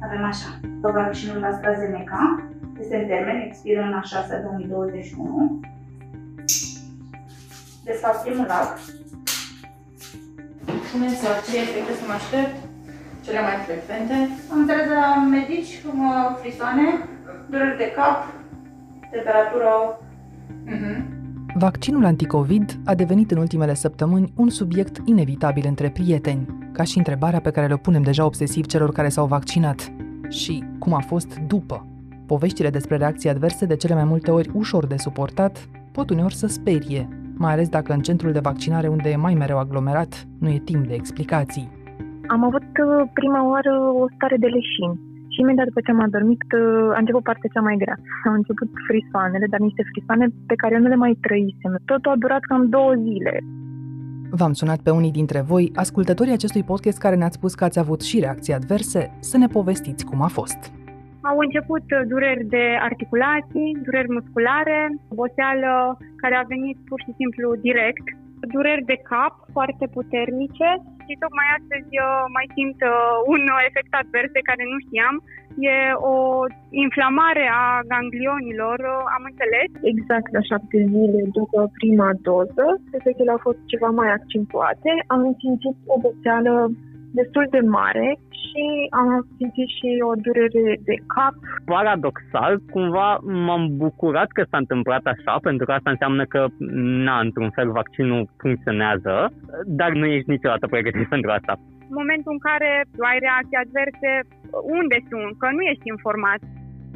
Avem așa, vaccinul AstraZeneca este în termen, expiră în a 6 2021. Desfac primul act. Spune să ce efecte să mă aștept, cele mai frecvente. Am înțeles de la medici cum uh, frisoane, dureri de cap, temperatură. Uh-huh. Vaccinul anticovid a devenit în ultimele săptămâni un subiect inevitabil între prieteni, ca și întrebarea pe care le punem deja obsesiv celor care s-au vaccinat. Și cum a fost după? Poveștile despre reacții adverse, de cele mai multe ori ușor de suportat, pot uneori să sperie, mai ales dacă în centrul de vaccinare unde e mai mereu aglomerat, nu e timp de explicații. Am avut uh, prima oară o stare de leșin și imediat după ce am adormit uh, a început partea cea mai grea. Au început frisoanele, dar niște frisoane pe care eu nu le mai trăisem. Totul a durat cam două zile. V-am sunat pe unii dintre voi, ascultătorii acestui podcast care ne-ați spus că ați avut și reacții adverse, să ne povestiți cum a fost. Au început uh, dureri de articulații, dureri musculare, oboseală care a venit pur și simplu direct, dureri de cap foarte puternice și tocmai astăzi uh, mai simt uh, un efect advers de care nu știam. E o inflamare a ganglionilor, am înțeles. Exact la șapte zile după prima doză, efectele au fost ceva mai accentuate. Am simțit oboseală destul de mare și am simțit și o durere de cap. Paradoxal, cumva m-am bucurat că s-a întâmplat așa, pentru că asta înseamnă că, na, într-un fel, vaccinul funcționează, dar nu ești niciodată pregătit pentru asta. În momentul în care ai reacții adverse, unde sunt? Că nu ești informat.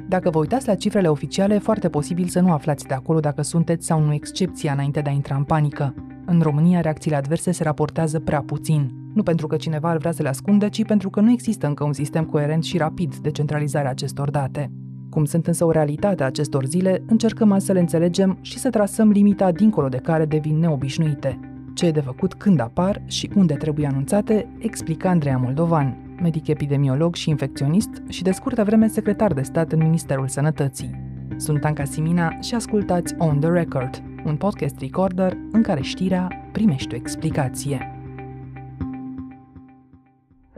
Dacă vă uitați la cifrele oficiale, e foarte posibil să nu aflați de acolo dacă sunteți sau nu excepția înainte de a intra în panică. În România, reacțiile adverse se raportează prea puțin. Nu pentru că cineva ar vrea să le ascundă, ci pentru că nu există încă un sistem coerent și rapid de centralizare a acestor date. Cum sunt însă o realitate a acestor zile, încercăm azi să le înțelegem și să trasăm limita dincolo de care devin neobișnuite. Ce e de făcut când apar și unde trebuie anunțate, explică Andreea Moldovan, medic epidemiolog și infecționist și de scurtă vreme secretar de stat în Ministerul Sănătății. Sunt Anca Simina și ascultați On The Record, un podcast recorder în care știrea primește o explicație.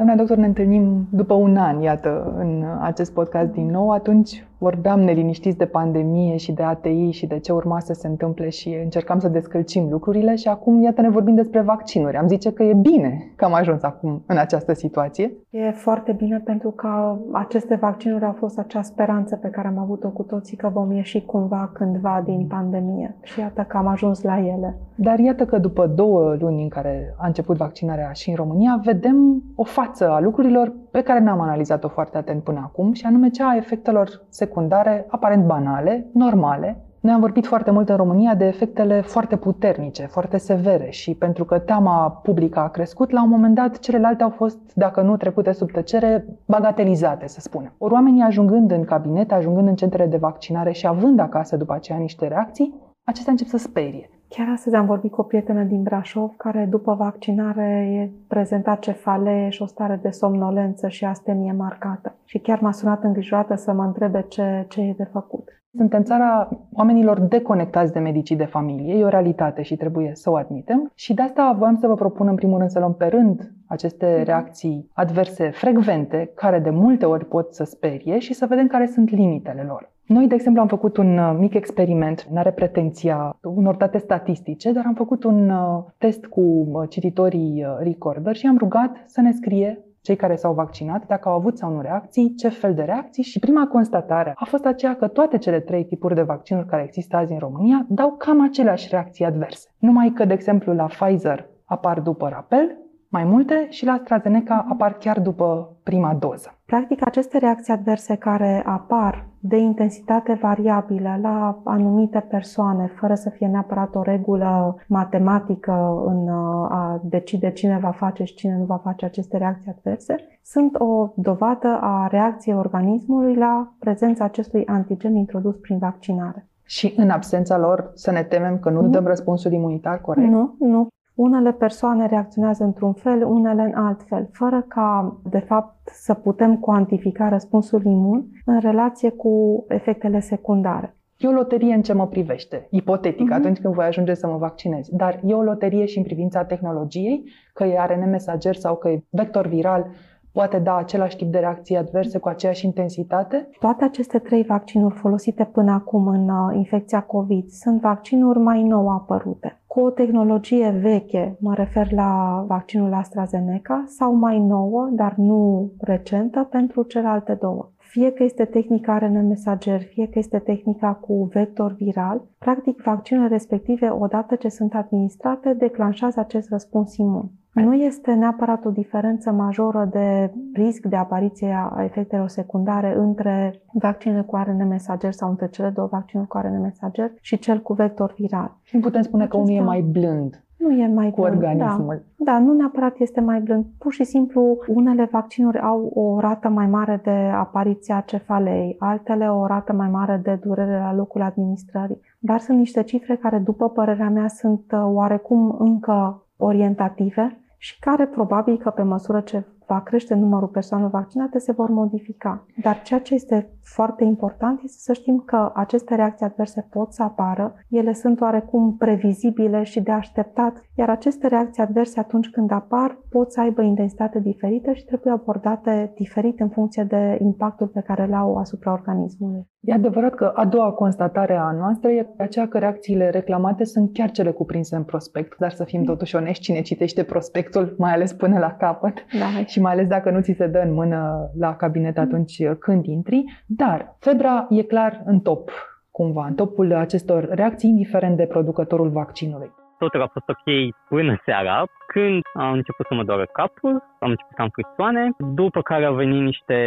Doamna doctor, ne întâlnim după un an, iată, în acest podcast din nou. Atunci vorbeam neliniștiți de pandemie și de ATI și de ce urma să se întâmple și încercam să descălcim lucrurile și acum, iată, ne vorbim despre vaccinuri. Am zice că e bine că am ajuns acum în această situație. E foarte bine pentru că aceste vaccinuri au fost acea speranță pe care am avut-o cu toții că vom ieși cumva cândva din pandemie și iată că am ajuns la ele. Dar iată că după două luni în care a început vaccinarea și în România, vedem o față a lucrurilor pe care n-am analizat-o foarte atent până acum și anume cea a efectelor secundare secundare aparent banale, normale. Noi am vorbit foarte mult în România de efectele foarte puternice, foarte severe și pentru că teama publică a crescut, la un moment dat celelalte au fost, dacă nu trecute sub tăcere, bagatelizate, să spunem. Ori oamenii ajungând în cabinet, ajungând în centrele de vaccinare și având acasă după aceea niște reacții, acestea încep să sperie. Chiar astăzi am vorbit cu o prietenă din Brașov care după vaccinare e prezentat cefalee și o stare de somnolență și astenie marcată. Și chiar m-a sunat îngrijorată să mă întrebe ce, ce e de făcut. Suntem țara oamenilor deconectați de medicii de familie, e o realitate și trebuie să o admitem. Și de asta voiam să vă propun în primul rând să luăm pe rând aceste mhm. reacții adverse frecvente, care de multe ori pot să sperie și să vedem care sunt limitele lor. Noi, de exemplu, am făcut un uh, mic experiment, nu are pretenția unor date statistice, dar am făcut un uh, test cu uh, cititorii recorder și am rugat să ne scrie cei care s-au vaccinat, dacă au avut sau nu reacții, ce fel de reacții și prima constatare a fost aceea că toate cele trei tipuri de vaccinuri care există azi în România dau cam aceleași reacții adverse. Numai că, de exemplu, la Pfizer apar după rapel, mai multe și la AstraZeneca apar chiar după prima doză. Practic, aceste reacții adverse care apar de intensitate variabilă la anumite persoane, fără să fie neapărat o regulă matematică în a decide cine va face și cine nu va face aceste reacții adverse, sunt o dovadă a reacției organismului la prezența acestui antigen introdus prin vaccinare. Și în absența lor să ne temem că nu, nu. dăm răspunsul imunitar corect? Nu, nu. Unele persoane reacționează într-un fel, unele în alt fel, fără ca, de fapt, să putem cuantifica răspunsul imun în relație cu efectele secundare. E o loterie în ce mă privește, ipotetic, Mhm. atunci când voi ajunge să mă vaccinez. Dar e o loterie și în privința tehnologiei, că e ARN mesager sau că e vector viral, poate da același tip de reacții adverse cu aceeași intensitate? Toate aceste trei vaccinuri folosite până acum în uh, infecția COVID sunt vaccinuri mai nou apărute. Cu o tehnologie veche, mă refer la vaccinul AstraZeneca, sau mai nouă, dar nu recentă, pentru celelalte două. Fie că este tehnica ARN mesager, fie că este tehnica cu vector viral, practic vaccinurile respective, odată ce sunt administrate, declanșează acest răspuns imun. Nu este neapărat o diferență majoră de risc de apariție a efectelor secundare între vaccinurile cu ARN mesager sau între cele două vaccinuri cu ARN mesager și cel cu vector viral. Nu putem spune că unul e Acesta- mai blând Nu e mai cu blând, organismul. Da. da, nu neapărat este mai blând. Pur și simplu, unele vaccinuri au o rată mai mare de apariție a cefalei, altele o rată mai mare de durere la locul administrării. Dar sunt niște cifre care, după părerea mea, sunt uh, oarecum încă orientative și care probabil că pe măsură ce va crește numărul persoanelor vaccinate se vor modifica. Dar ceea ce este foarte important este să știm că aceste reacții adverse pot să apară, ele sunt oarecum previzibile și de așteptat, iar aceste reacții adverse atunci când apar pot să aibă intensitate diferită și trebuie abordate diferit în funcție de impactul pe care îl au asupra organismului. E adevărat că a doua constatare a noastră e aceea că reacțiile reclamate sunt chiar cele cuprinse în prospect, dar să fim totuși onești, cine citește prospectul, mai ales până la capăt, Da, și mai ales dacă nu ți se dă în mână la cabinet atunci când intri. Dar febra e clar în top, cumva, în topul acestor reacții, indiferent de producătorul vaccinului. Totul a fost ok până seara, când am început să mă doară capul, am început să am frisoane, după care au venit niște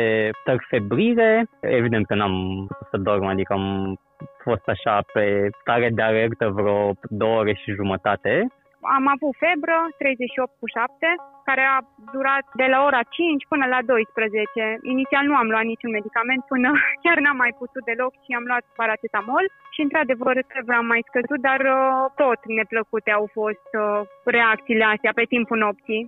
stări febrile, evident că n-am putut să dorm, adică am fost așa pe stare de alertă vreo două ore și jumătate. Am avut febră 38 cu 7, care a durat de la ora 5 până la 12. Inițial nu am luat niciun medicament până chiar n-am mai putut deloc și am luat paracetamol și într-adevăr febra am mai scăzut, dar uh, tot neplăcute au fost uh, reacțiile astea pe timpul nopții.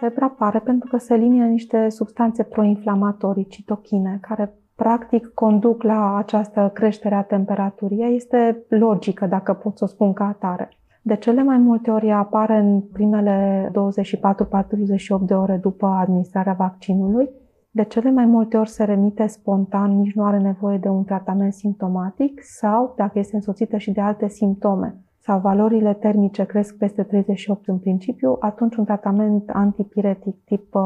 Febra apare pentru că se elimină niște substanțe proinflamatorii, citochine, care practic conduc la această creștere a temperaturii. Ea este logică, dacă pot să o spun ca atare. De cele mai multe ori ea apare în primele 24-48 de ore după administrarea vaccinului. De cele mai multe ori se remite spontan, nici nu are nevoie de un tratament simptomatic sau, dacă este însoțită și de alte simptome, sau valorile termice cresc peste 38 în principiu, atunci un tratament antipiretic tip uh,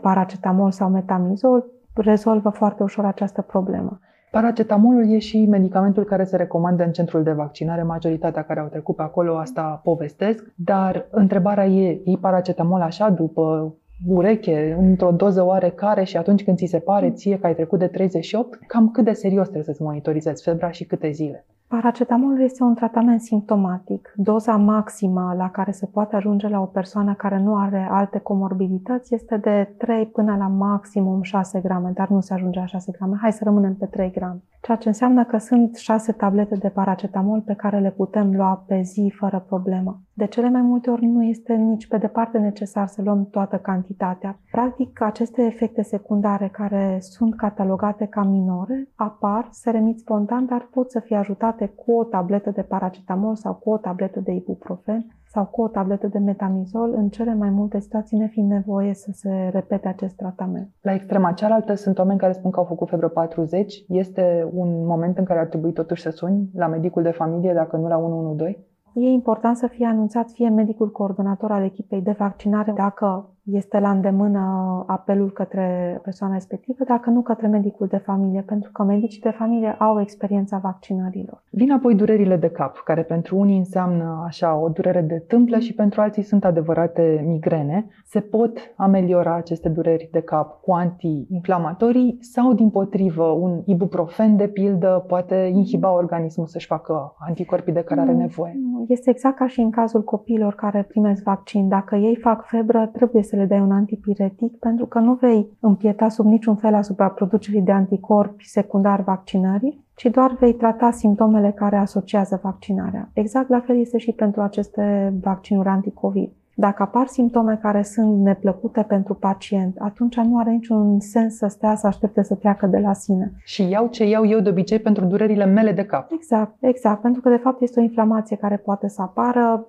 paracetamol sau metamizol rezolvă foarte ușor această problemă. Paracetamolul e și medicamentul care se recomandă în centrul de vaccinare. Majoritatea care au trecut pe acolo asta povestesc, dar întrebarea e, iei paracetamol așa după ureche, într-o doză oarecare și atunci când ți se pare ție că ai trecut de 38, cam cât de serios trebuie să-ți monitorizezi febra și câte zile? Paracetamolul este un tratament simptomatic. Doza maximă la care se poate ajunge la o persoană care nu are alte comorbidități este de 3 până la maximum 6 grame, dar nu se ajunge la 6 grame. Hai să rămânem pe 3 grame. Ceea ce înseamnă că sunt 6 tablete de paracetamol pe care le putem lua pe zi fără problemă. De cele mai multe ori nu este nici pe departe necesar să luăm toată cantitatea. Practic, aceste efecte secundare care sunt catalogate ca minore apar, se remit spontan, dar pot să fie ajutate cu o tabletă de paracetamol sau cu o tabletă de ibuprofen sau cu o tabletă de metamizol, în cele mai multe situații nefiind nevoie să se repete acest tratament. La extrema cealaltă sunt oameni care spun că au făcut febră 40. Este un moment în care ar trebui totuși să suni la medicul de familie, dacă nu la 112? E important să fie anunțat fie medicul coordonator al echipei de vaccinare dacă este la îndemână apelul către persoana respectivă, dacă nu către medicul de familie, pentru că medicii de familie au experiența vaccinărilor. Vin apoi durerile de cap, care pentru unii înseamnă așa o durere de tâmplă și pentru alții sunt adevărate migrene. Se pot ameliora aceste dureri de cap cu antiinflamatorii sau, din potrivă, un ibuprofen de pildă poate inhiba organismul să-și facă anticorpii de care are Nu, nevoie. nu. Este exact ca și în cazul copiilor care primesc vaccin. Dacă ei fac febră, trebuie să le dai un antipiretic pentru că nu vei împieta sub niciun fel asupra producerii de anticorpi secundar vaccinării, ci doar vei trata simptomele care asociază vaccinarea. Exact la fel este și pentru aceste vaccinuri anticovid. Dacă apar simptome care sunt neplăcute pentru pacient, atunci nu are niciun sens să stea să aștepte să treacă de la sine. Și iau ce iau eu de obicei pentru durerile mele de cap. Exact, exact, pentru că de fapt este o inflamație care poate să apară,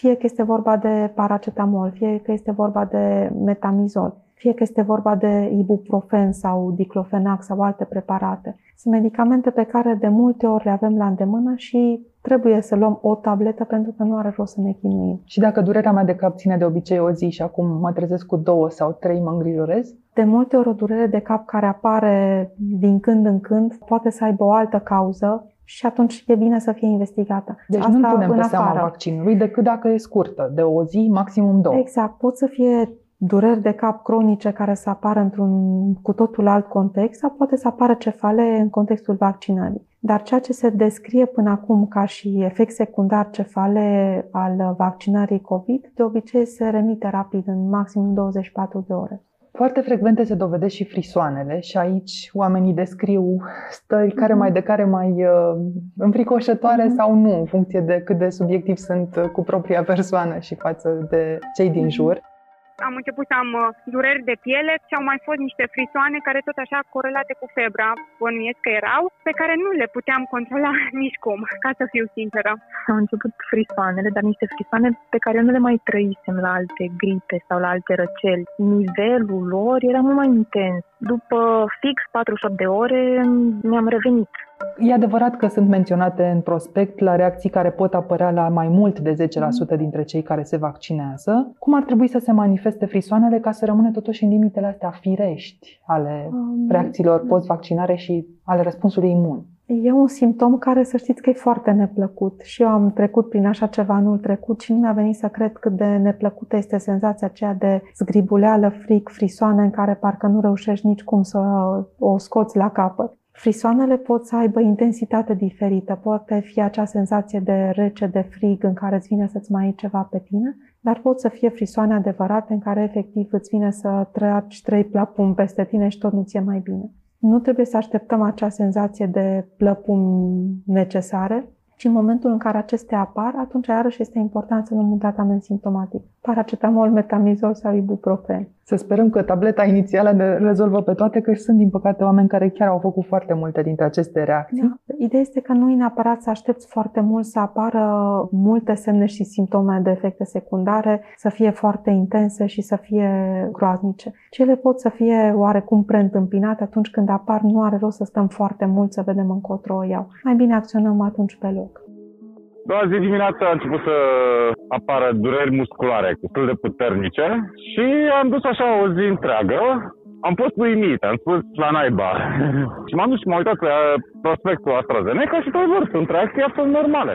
fie că este vorba de paracetamol, fie că este vorba de metamizol, fie că este vorba de ibuprofen sau diclofenac sau alte preparate. Sunt medicamente pe care de multe ori le avem la îndemână și trebuie să luăm o tabletă pentru că nu are rost să ne chinuim. Și dacă durerea mea de cap ține de obicei o zi și acum mă trezesc cu două sau trei, mă îngrijorez? De multe ori o durere de cap care apare din când în când poate să aibă o altă cauză și atunci e bine să fie investigată. Deci Asta nu punem pe seama afară. vaccinului decât dacă e scurtă, de o zi, maximum două. Exact. Pot să fie dureri de cap cronice care să apară într-un cu totul alt context sau poate să apară cefale în contextul vaccinării. Dar ceea ce se descrie până acum ca și efect secundar cefale al vaccinării COVID, de obicei se remite rapid, în maxim 24 de ore. Foarte frecvente se dovedesc și frisoanele și aici oamenii descriu stări care mai de care mai uh, înfricoșătoare mm-hmm. sau nu, în funcție de cât de subiectiv sunt cu propria persoană și față de cei din jur am început să am uh, dureri de piele și au mai fost niște frisoane care tot așa corelate cu febra, bănuiesc că erau, pe care nu le puteam controla nici cum, ca să fiu sinceră. Au început frisoanele, dar niște frisoane pe care eu nu le mai trăisem la alte gripe sau la alte răceli. Nivelul lor era mult mai intens. După fix 48 de ore mi-am revenit E adevărat că sunt menționate în prospect la reacții care pot apărea la mai mult de 10% dintre cei care se vaccinează. Cum ar trebui să se manifeste frisoanele ca să rămână totuși în limitele astea firești ale um, reacțiilor post-vaccinare și ale răspunsului imun? E un simptom care să știți că e foarte neplăcut și eu am trecut prin așa ceva anul trecut și nu mi-a venit să cred cât de neplăcută este senzația aceea de zgribuleală, fric, frisoane în care parcă nu reușești nici cum să o scoți la capăt. Frisoanele pot să aibă intensitate diferită. Poate fi acea senzație de rece, de frig, în care îți vine să-ți mai iei ceva pe tine, dar pot să fie frisoane adevărate în care efectiv îți vine să tragi trei plapumi peste tine și tot nu ți-e mai bine. Nu trebuie să așteptăm acea senzație de plăpumi necesare, ci în momentul în care acestea apar, atunci iarăși este important să luăm un tratament simptomatic. Paracetamol, metamizol sau ibuprofen. Să sperăm că tableta inițială ne rezolvă pe toate, că sunt, din păcate, oameni care chiar au făcut foarte multe dintre aceste reacții. Da. Ideea este că nu e neapărat să aștepți foarte mult să apară multe semne și simptome de efecte secundare, să fie foarte intense și să fie groaznice. Cele pot să fie oarecum preîntâmpinate atunci când apar, nu are rost să stăm foarte mult să vedem încotro o iau. Mai bine acționăm atunci pe loc. Doua zi dimineața a început să apară dureri musculare destul de puternice și am dus așa o zi întreagă. Am fost uimit, am spus la naiba. și m-am dus și m-am uitat la prospectul AstraZeneca și tot vor, sunt reacții absolut normale.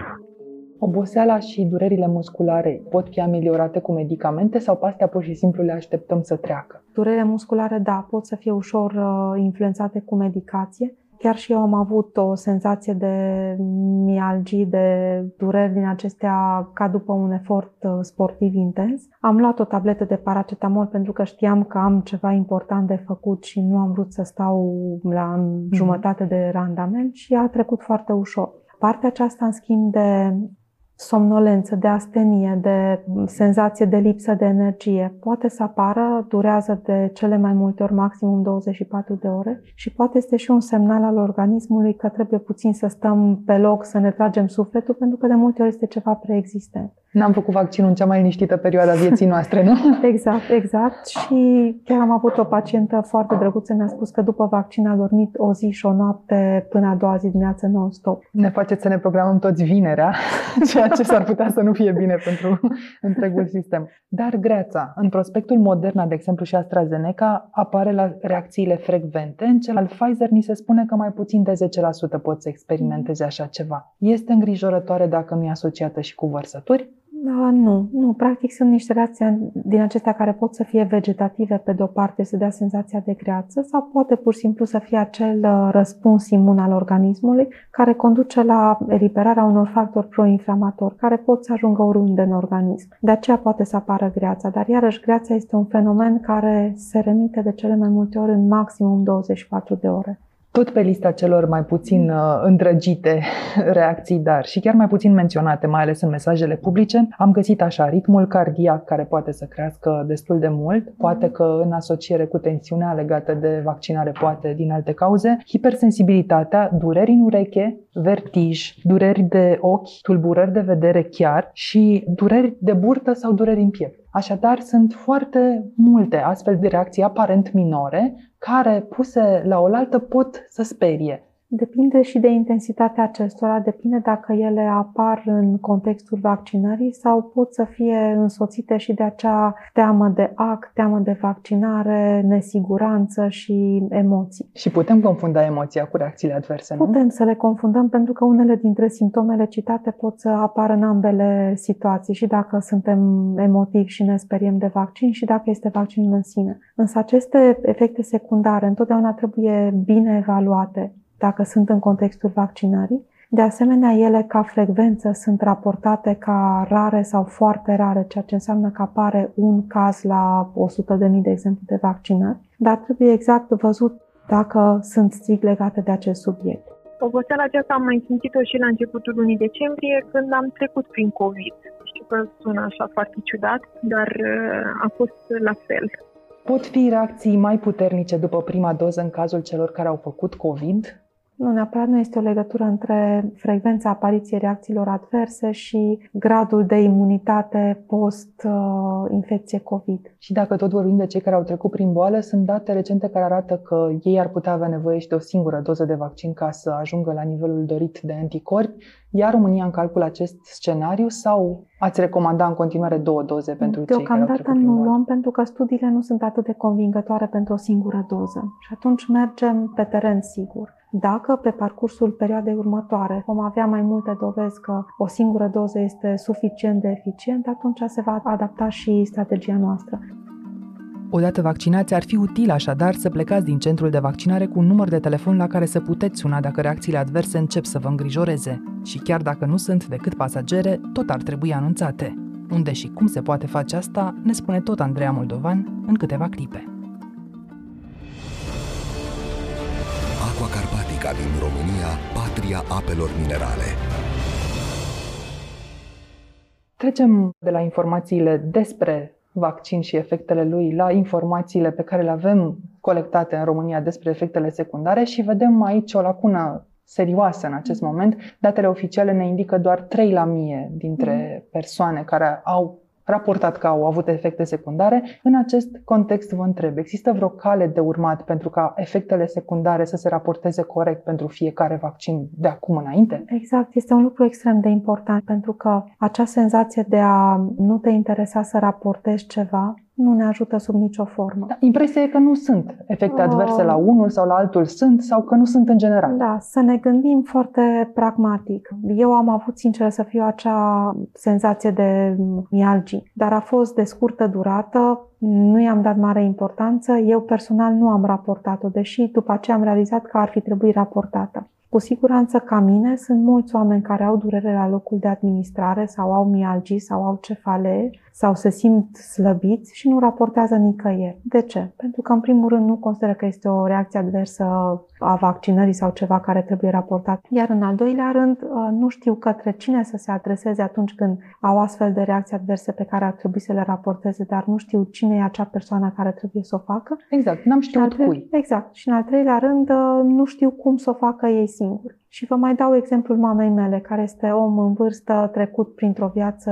Oboseala și durerile musculare pot fi ameliorate cu medicamente sau pe astea pur și simplu le așteptăm să treacă? Durerile musculare, da, pot să fie ușor uh, influențate cu medicație. Chiar și eu am avut o senzație de mialgii, de dureri din acestea ca după un efort uh, sportiv intens. Am luat o tabletă de paracetamol pentru că știam că am ceva important de făcut și nu am vrut să stau la mhm. jumătate de randament și a trecut foarte ușor. Partea aceasta, în schimb, de somnolență, de astenie, de senzație de lipsă de energie. Poate să apară, durează de cele mai multe ori maximum 24 de ore și poate este și un semnal al organismului că trebuie puțin să stăm pe loc, să ne tragem sufletul, pentru că de multe ori este ceva preexistent. N-am făcut vaccinul în cea mai liniștită perioadă a vieții noastre, nu? exact, exact. Și chiar am avut o pacientă foarte drăguță, mi-a spus că după vaccin a dormit o zi și o noapte până a doua zi dimineață non-stop. Ne faceți să ne programăm toți vinerea, ceea ce s-ar putea să nu fie bine pentru întregul sistem. Dar greața, în prospectul Moderna, de exemplu, și AstraZeneca, apare la reacțiile frecvente. În cel al Pfizer ni se spune că mai puțin de 10% pot să experimenteze așa ceva. Este îngrijorătoare dacă nu e asociată și cu vărsături? Da, nu, nu. Practic sunt niște reacții din acestea care pot să fie vegetative pe de-o parte, să dea senzația de greață, sau poate pur și simplu să fie acel uh, răspuns imun al organismului care conduce la eliberarea unor factori proinflamatori care pot să ajungă oriunde în organism. De aceea poate să apară greața, dar iarăși greața este un fenomen care se remite de cele mai multe ori în maximum 24 de ore. Tot pe lista celor mai puțin uh, îndrăgite reacții, dar și chiar mai puțin menționate, mai ales în mesajele publice, am găsit așa ritmul cardiac care poate să crească destul de mult, poate că în asociere cu tensiunea legată de vaccinare, poate din alte cauze, hipersensibilitatea, dureri în ureche, vertij, dureri de ochi, tulburări de vedere chiar și dureri de burtă sau dureri în piept. Așadar, sunt foarte multe astfel de reacții aparent minore care, puse la oaltă, pot să sperie. Depinde și de intensitatea acestora, depinde dacă ele apar în contextul vaccinării sau pot să fie însoțite și de acea teamă de act, teamă de vaccinare, nesiguranță și emoții. Și putem confunda emoția cu reacțiile adverse, nu? Putem să le confundăm pentru că unele dintre simptomele citate pot să apară în ambele situații și dacă suntem emotivi și ne speriem de vaccin și dacă este vaccinul în sine. Însă aceste efecte secundare întotdeauna trebuie bine evaluate dacă sunt în contextul vaccinării. De asemenea, ele ca frecvență sunt raportate ca rare sau foarte rare, ceea ce înseamnă că apare un caz la 100.000 de exemplu de vaccinări, dar trebuie exact văzut dacă sunt strict legate de acest subiect. Oboseala aceasta am mai simțit-o și la începutul lunii decembrie, când am trecut prin COVID. Știu că sună așa foarte ciudat, dar uh, a fost la fel. Pot fi reacții mai puternice după prima doză în cazul celor care au făcut COVID? Nu, neapărat nu este o legătură între frecvența apariției reacțiilor adverse și gradul de imunitate post-infecție COVID. Și dacă tot vorbim de cei care au trecut prin boală, sunt date recente care arată că ei ar putea avea nevoie și de o singură doză de vaccin ca să ajungă la nivelul dorit de anticorpi. Ia România în calcul acest scenariu sau ați recomanda în continuare două doze pentru cei care au trecut prin nu boală? luăm pentru că studiile nu sunt atât de convingătoare pentru o singură doză. Și atunci mergem pe teren sigur. Dacă pe parcursul perioadei următoare vom avea mai multe dovezi că o singură doză este suficient de eficient, atunci se va adapta și strategia noastră. Odată vaccinați, ar fi util așadar să plecați din centrul de vaccinare cu un număr de telefon la care să puteți suna dacă reacțiile adverse încep să vă îngrijoreze. Și chiar dacă nu sunt decât pasagere, tot ar trebui anunțate. Unde și cum se poate face asta, ne spune tot Andreea Moldovan în câteva clipe. Carpatica din România, patria apelor minerale. Trecem de la informațiile despre vaccin și efectele lui la informațiile pe care le avem colectate în România despre efectele secundare și vedem aici o lacună serioasă în acest moment. Datele oficiale ne indică doar 3 la mie dintre persoane care au raportat că au avut efecte secundare. În acest context vă întreb, există vreo cale de urmat pentru ca efectele secundare să se raporteze corect pentru fiecare vaccin de acum înainte? Exact, este un lucru extrem de important pentru că acea senzație de a nu te interesa să raportezi ceva nu ne ajută sub nicio formă. Da, impresia e că nu sunt efecte Oh. adverse la unul sau la altul, sunt sau că nu sunt în general. Da, să ne gândim foarte pragmatic. Eu am avut, sincer să fiu, acea senzație de mialgii, dar a fost de scurtă durată, nu i-am dat mare importanță, eu personal nu am raportat-o, deși după aceea am realizat că ar fi trebuit raportată. Cu siguranță ca mine sunt mulți oameni care au durere la locul de administrare sau au mialgii sau au cefalee sau se simt slăbiți și nu raportează nicăieri. De ce? Pentru că în primul rând nu consideră că este o reacție adversă a vaccinării sau ceva care trebuie raportat. Iar în al doilea rând nu știu către cine să se adreseze atunci când au astfel de reacții adverse pe care ar trebui să le raporteze, dar nu știu cine e acea persoană care trebuie să o facă. Exact, n-am știut Și al tre- cui. Exact. Și în al treilea rând, nu știu cum să o facă ei singuri. Señor. Și vă mai dau exemplul mamei mele, care este om în vârstă, trecut printr-o viață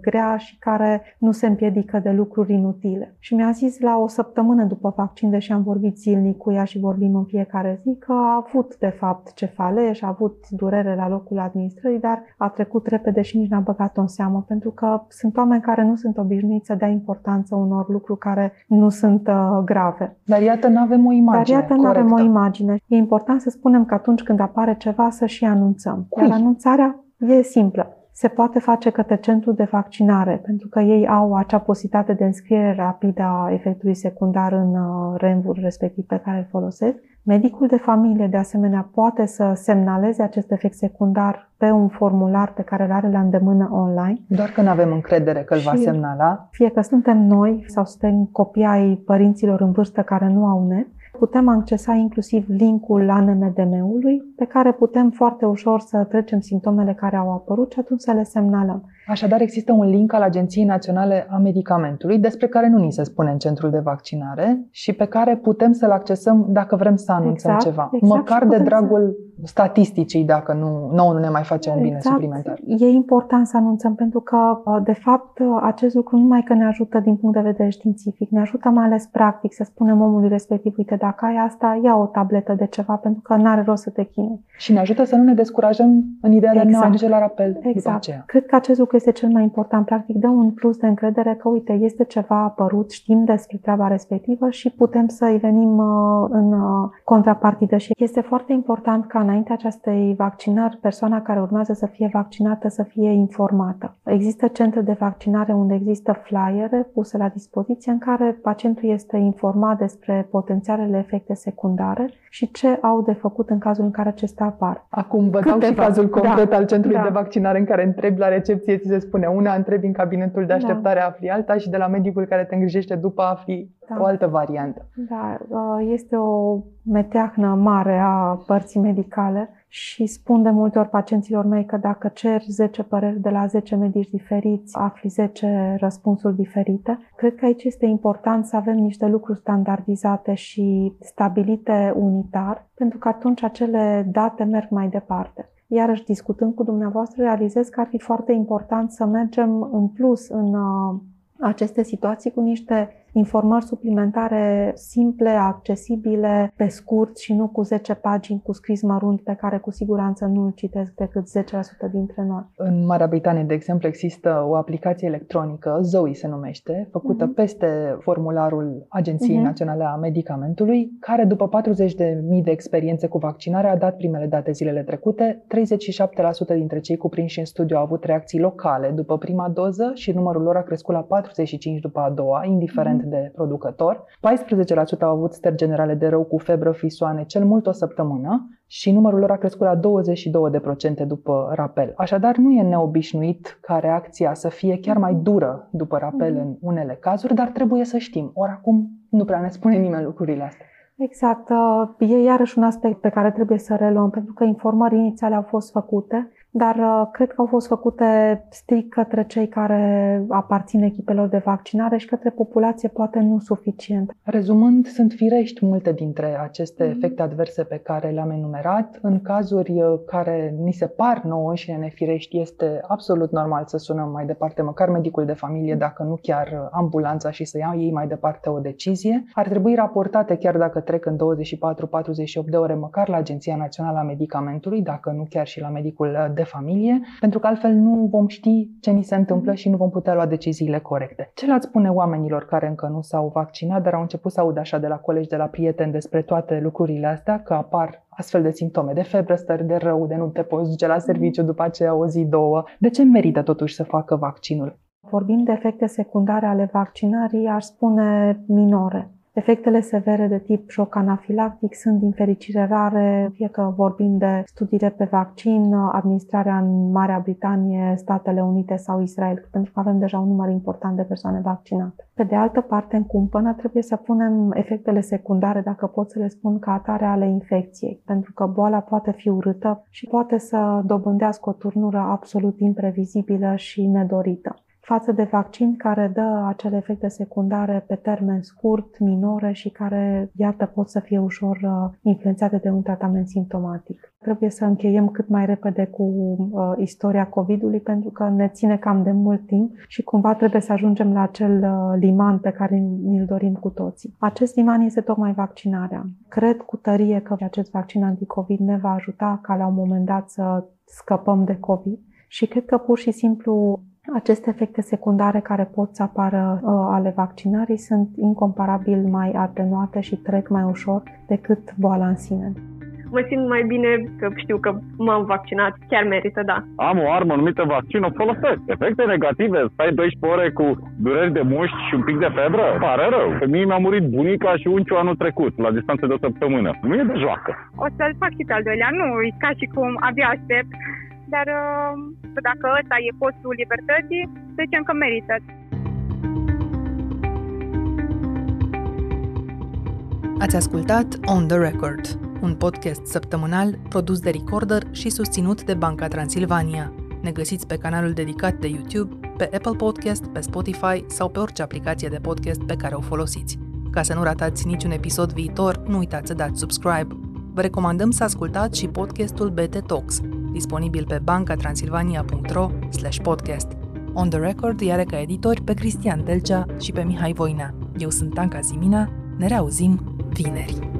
grea și care nu se împiedică de lucruri inutile. Și mi-a zis la o săptămână după vaccin, deși am vorbit zilnic cu ea și vorbim în fiecare zi, că a avut de fapt cefalee și a avut durere la locul administrării, dar a trecut repede și nici n-a băgat-o în seamă, pentru că sunt oameni care nu sunt obișnuiți să dea importanță unor lucruri care nu sunt uh, grave. Dar iată, nu avem o imagine Dar iată, nu avem corectă. o imagine. E important să spunem că atunci când apare ceva să și anunțăm. Cui? Iar anunțarea e simplă. Se poate face către centrul de vaccinare, pentru că ei au acea posibilitate de înscriere rapidă a efectului secundar în uh, renvul respectiv pe care îl folosesc. Medicul de familie, de asemenea, poate să semnaleze acest efect secundar pe un formular pe care îl are la îndemână online. Doar că nu avem încredere că îl va Și- semnala. Fie că suntem noi sau suntem copii ai părinților în vârstă care nu au net, putem accesa inclusiv linkul ANMDM-ului, pe care putem foarte ușor să trecem simptomele care au apărut și atunci să le semnalăm. Așadar, există un link al Agenției Naționale a Medicamentului, despre care nu ni se spune în centrul de vaccinare și pe care putem să-l accesăm dacă vrem să anunțăm Exact, ceva. exact, Măcar și de putem să- dragul statisticii, dacă nu, nouă nu ne mai face un bine Exact. suplimentar. E important să anunțăm pentru că, de fapt, acest lucru nu numai că ne ajută din punct de vedere științific, ne ajută mai ales practic să spunem omului respectiv, uite, dacă ai asta, ia o tabletă de ceva pentru că n-are rost să te chinui. Și ne ajută să nu ne descurajăm în ideea de a ne Exact. ajunge la rapel după Exact. aceea. Cred că acest lucru este cel mai important. Practic, dă un plus de încredere că, uite, este ceva apărut, știm despre treaba respectivă și putem să-i venim uh, în uh, contrapartidă. Și este foarte important ca înainte acestei vaccinări, persoana care urmează să fie vaccinată să fie informată. Există centre de vaccinare unde există flyere puse la dispoziție în care pacientul este informat despre potențialele efecte secundare și ce au de făcut în cazul în care acestea apar. Acum vă dau și Câteva. cazul concret Da, al centrului da. de vaccinare în care întrebi la recepție, ți se spune una, întrebi în cabinetul de Da. așteptare, afli alta și de la medicul care te îngrijește după afli Da. o altă variantă. Da, uh, este o meteahnă mare a părții medicale și spun de multe ori pacienților mei că dacă ceri 10 păreri de la 10 medici diferiți, afli 10 răspunsuri diferite. Cred că aici este important să avem niște lucruri standardizate și stabilite unitar, pentru că atunci acele date merg mai departe. Iarăși, discutând cu dumneavoastră, realizez că ar fi foarte important să mergem în plus în uh, aceste situații cu niște informări suplimentare simple, accesibile, pe scurt și nu cu 10 pagini cu scris mărunt pe care cu siguranță nu îl citesc decât 10% dintre noi. În Marea Britanie, de exemplu, există o aplicație electronică, Zoe se numește, făcută Mhm. peste formularul Agenției Mhm. Naționale a Medicamentului, care după 40.000 de experiențe cu vaccinare a dat primele date zilele trecute. 37% dintre cei cuprinși în studiu au avut reacții locale după prima doză și numărul lor a crescut la 45 după a doua, indiferent de producător. 14% au avut stări generale de rău cu febră, frisoane, cel mult o săptămână și numărul lor a crescut la 22% după rapel. Așadar, nu e neobișnuit ca reacția să fie chiar mai dură după rapel în unele cazuri, dar trebuie să știm. Ori acum nu prea ne spune nimeni lucrurile astea. Exact. uh, E iarăși un aspect pe care trebuie să reluăm, pentru că informări inițiale au fost făcute, dar uh, cred că au fost făcute strict către cei care aparțin echipelor de vaccinare și către populație poate nu suficient. Rezumând, sunt firești multe dintre aceste Mhm. efecte adverse pe care le-am enumerat. În cazuri uh, care ni se par nouă și nefirești, este absolut normal să sunăm mai departe măcar medicul de familie, dacă nu chiar uh, ambulanța și să ia ei mai departe o decizie. Ar trebui raportate chiar dacă trec în 24-48 de ore măcar la Agenția Națională a Medicamentului, dacă nu chiar și la medicul uh, de familie, pentru că altfel nu vom ști ce ni se întâmplă și nu vom putea lua deciziile corecte. Ce le-ați spune oamenilor care încă nu s-au vaccinat, dar au început să aud așa de la colegi, de la prieteni despre toate lucrurile astea, că apar astfel de simptome de febră, stări de rău, de nu te poți duce la serviciu după aceea o zi, două. De ce merită totuși să facă vaccinul? Vorbim de efecte secundare ale vaccinării, aș spune minore. Efectele severe de tip șoc anafilactic sunt din fericire rare, fie că vorbim de studiile pe vaccin, administrarea în Marea Britanie, Statele Unite sau Israel, pentru că avem deja un număr important de persoane vaccinate. Pe de altă parte, în cumpănă trebuie să punem efectele secundare, dacă pot să le spun, ca atare ale infecției, pentru că boala poate fi urâtă și poate să dobândească o turnură absolut imprevizibilă și nedorită față de vaccin care dă acele efecte secundare pe termen scurt, minore și care, iată, pot să fie ușor uh, influențate de un tratament simptomatic. Trebuie să încheiem cât mai repede cu uh, istoria COVID-ului pentru că ne ține cam de mult timp și cumva trebuie să ajungem la acel uh, liman pe care ni-l dorim cu toții. Acest liman este tocmai vaccinarea. Cred cu tărie că acest vaccin anticovid ne va ajuta ca la un moment dat să scăpăm de COVID și cred că pur și simplu aceste efecte secundare care pot să apară uh, ale vaccinării sunt incomparabil mai atenuate și trec mai ușor decât boala în sine. Mă simt mai bine că știu că m-am vaccinat, chiar merită, da. Am o armă numită vaccin, o folosesc. Efecte negative, stai 12 ore cu dureri de mușchi și un pic de febră, pare rău. Pe mine mi-a murit bunica și unciul anul trecut, la distanță de o săptămână. Nu e de joacă. O să-l fac și pe al doilea, nu, e ca și cum abia aștept, dar uh, dacă ăsta e postul libertății, să zicem că merită. Ați ascultat On The Record, un podcast săptămânal produs de Recorder și susținut de Banca Transilvania. Ne găsiți pe canalul dedicat de YouTube, pe Apple Podcast, pe Spotify sau pe orice aplicație de podcast pe care o folosiți. Ca să nu ratați niciun episod viitor, nu uitați să dați subscribe. Vă recomandăm să ascultați și podcastul BT Talks, disponibil pe bancatransilvania.ro podcast. On the Record are ca editori pe Cristian Delcea și pe Mihai Voina. Eu sunt Anca Zimina, ne reauzim vineri.